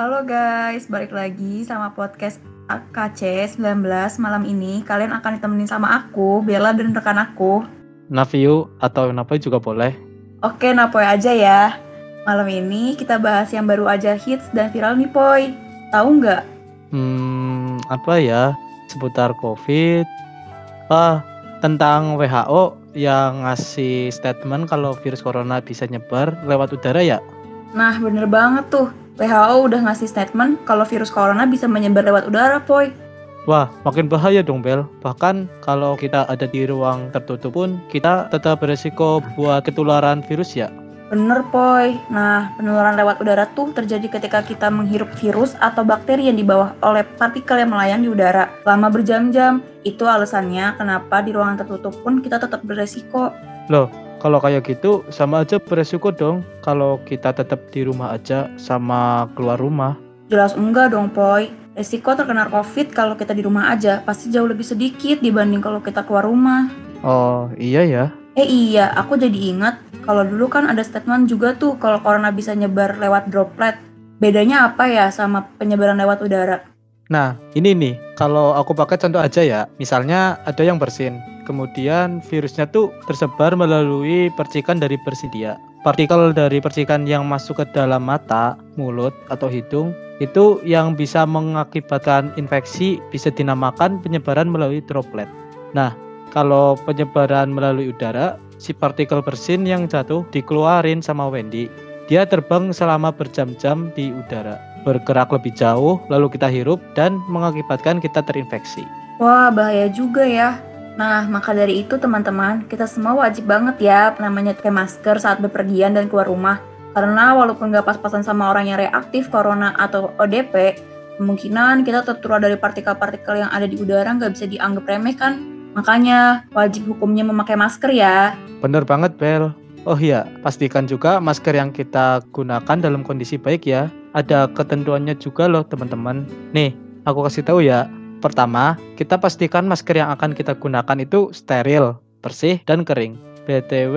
Halo guys, balik lagi sama podcast AKC 19 malam ini. Kalian akan ditemenin sama aku, Bella dan rekan aku. Naviu atau Napoy juga boleh. Oke, Napoy aja ya. Malam ini kita bahas yang baru aja hits dan viral nih, Poy. Tahu nggak? Hmm, apa ya? Seputar COVID. Ah, tentang WHO yang ngasih statement kalau virus corona bisa nyebar lewat udara ya? Nah, bener banget tuh. WHO udah ngasih statement kalau virus corona bisa menyebar lewat udara, Poy. Wah, makin bahaya dong, Bel. Bahkan kalau kita ada di ruang tertutup pun, kita tetap beresiko buat ketularan virus ya. Bener, Poy. Nah, penularan lewat udara tuh terjadi ketika kita menghirup virus atau bakteri yang dibawa oleh partikel yang melayang di udara selama berjam-jam. Itu alasannya kenapa di ruangan tertutup pun kita tetap beresiko. Loh, kalau kayak gitu sama aja beresiko dong kalau kita tetap di rumah aja sama keluar rumah. Jelas enggak dong, Poy. Resiko terkena COVID kalau kita di rumah aja pasti jauh lebih sedikit dibanding kalau kita keluar rumah. Oh, iya ya. Eh iya, aku jadi ingat kalau dulu kan ada statement juga tuh kalau corona bisa nyebar lewat droplet. Bedanya apa ya sama penyebaran lewat udara? Nah, ini nih, kalau aku pakai contoh aja ya. Misalnya ada yang bersin, kemudian virusnya tuh tersebar melalui percikan dari bersin dia. Partikel dari percikan yang masuk ke dalam mata, mulut, atau hidung itu yang bisa mengakibatkan infeksi bisa dinamakan penyebaran melalui droplet. Nah, kalau penyebaran melalui udara, si partikel bersin yang jatuh dikeluarin sama Wendy. Dia terbang selama berjam-jam di udara, bergerak lebih jauh, lalu kita hirup dan mengakibatkan kita terinfeksi. Wah, bahaya juga ya. Nah, maka dari itu teman-teman, kita semua wajib banget ya namanya pakai masker saat bepergian dan keluar rumah. Karena walaupun nggak pas-pasan sama orang yang reaktif corona atau ODP, kemungkinan kita tertular dari partikel-partikel yang ada di udara nggak bisa dianggap remeh kan? Makanya wajib hukumnya memakai masker ya. Bener banget, Bel. Oh iya, pastikan juga masker yang kita gunakan dalam kondisi baik ya. Ada ketentuannya juga loh teman-teman. Nih, aku kasih tahu ya. Pertama, kita pastikan masker yang akan kita gunakan itu steril, bersih, dan kering. BTW,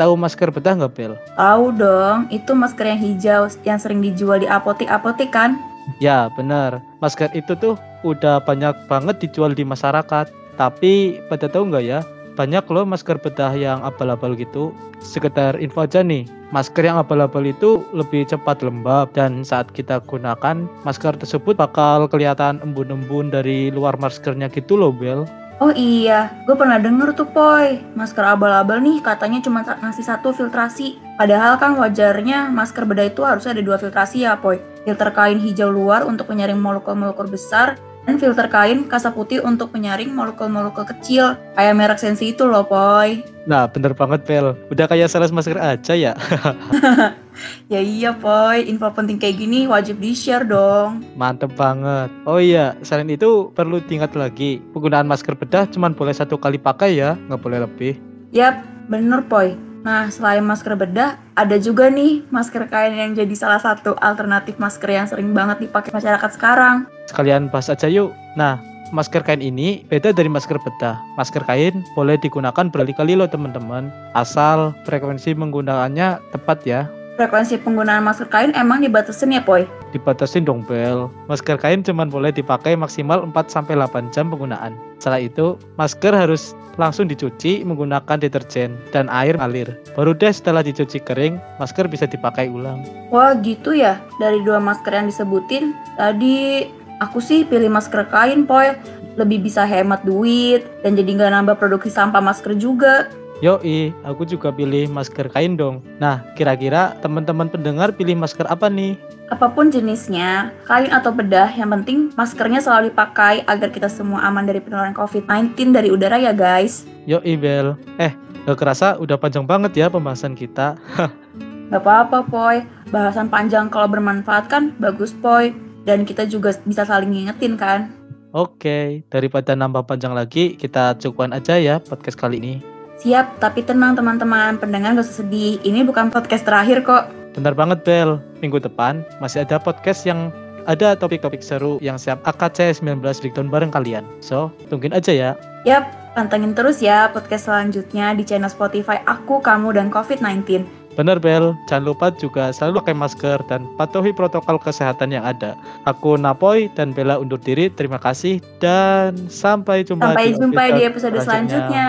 tahu masker bedah nggak, Bel? Tahu dong, itu masker yang hijau yang sering dijual di apotek-apotek kan? Ya, bener. Masker itu tuh udah banyak banget dijual di masyarakat. Tapi pada tahu nggak ya, banyak loh masker bedah yang abal-abal gitu. Sekedar info aja nih, masker yang abal-abal itu lebih cepat lembab dan saat kita gunakan, masker tersebut bakal kelihatan embun-embun dari luar maskernya gitu loh, Bel. Oh iya, gue pernah denger tuh Poy, masker abal-abal nih katanya cuma ngasih satu filtrasi. Padahal kan wajarnya masker bedah itu harusnya ada dua filtrasi ya Poy. Filter kain hijau luar untuk menyaring molekul-molekul besar, dan filter kain kasa putih untuk menyaring molekul-molekul kecil. Kayak merek Sensi itu loh Poy. Nah, bener banget, Bel. Udah kayak sales masker aja ya. ya iya Poy, info penting kayak gini wajib di-share dong. Mantep banget. Oh iya, selain itu perlu diingat lagi, penggunaan masker bedah cuma boleh satu kali pakai ya, nggak boleh lebih. Yap, bener Poy. Nah, selain masker bedah, ada juga nih masker kain yang jadi salah satu alternatif masker yang sering banget dipakai masyarakat sekarang. Sekalian bahas aja yuk. Nah, masker kain ini beda dari masker bedah. Masker kain boleh digunakan berkali-kali loh teman-teman, asal frekuensi menggunakannya tepat ya. Frekuensi penggunaan masker kain emang dibatasin ya, Poy? Dibatasin dong, Bel. Masker kain cuma boleh dipakai maksimal 4-8 jam penggunaan. Setelah itu, masker harus langsung dicuci menggunakan deterjen dan air alir. Baru deh setelah dicuci kering, masker bisa dipakai ulang. Wah gitu ya, dari dua masker yang disebutin, tadi aku sih pilih masker kain, Poy. Lebih bisa hemat duit, dan jadi nggak nambah produksi sampah masker juga. Yoi, aku juga pilih masker kain dong. Nah, kira-kira teman-teman pendengar pilih masker apa nih? Apa pun jenisnya, kain atau bedah, yang penting maskernya selalu dipakai agar kita semua aman dari penularan COVID-19 dari udara ya guys. Yoi, Bel. Eh, gak kerasa udah panjang banget ya pembahasan kita. gak apa-apa, Poy. Bahasan panjang kalau bermanfaat kan bagus, Poy. Dan kita juga bisa saling ngingetin kan. Oke, daripada nambah panjang lagi, kita cukupkan aja ya podcast kali ini. Siap, tapi tenang teman-teman, pendengar gak usah sedih. Ini bukan podcast terakhir kok. Benar banget Bel, minggu depan masih ada podcast yang ada topik-topik seru yang siap AKC 19 Breakdown bareng kalian. So, tungguin aja ya. Yap, pantengin terus ya podcast selanjutnya di channel Spotify Aku, Kamu, dan COVID-19. Bener Bel, jangan lupa juga selalu pakai masker dan patuhi protokol kesehatan yang ada. Aku Napoy dan Bella undur diri. Terima kasih dan sampai jumpa Sampai di jumpa di episode episode selanjutnya.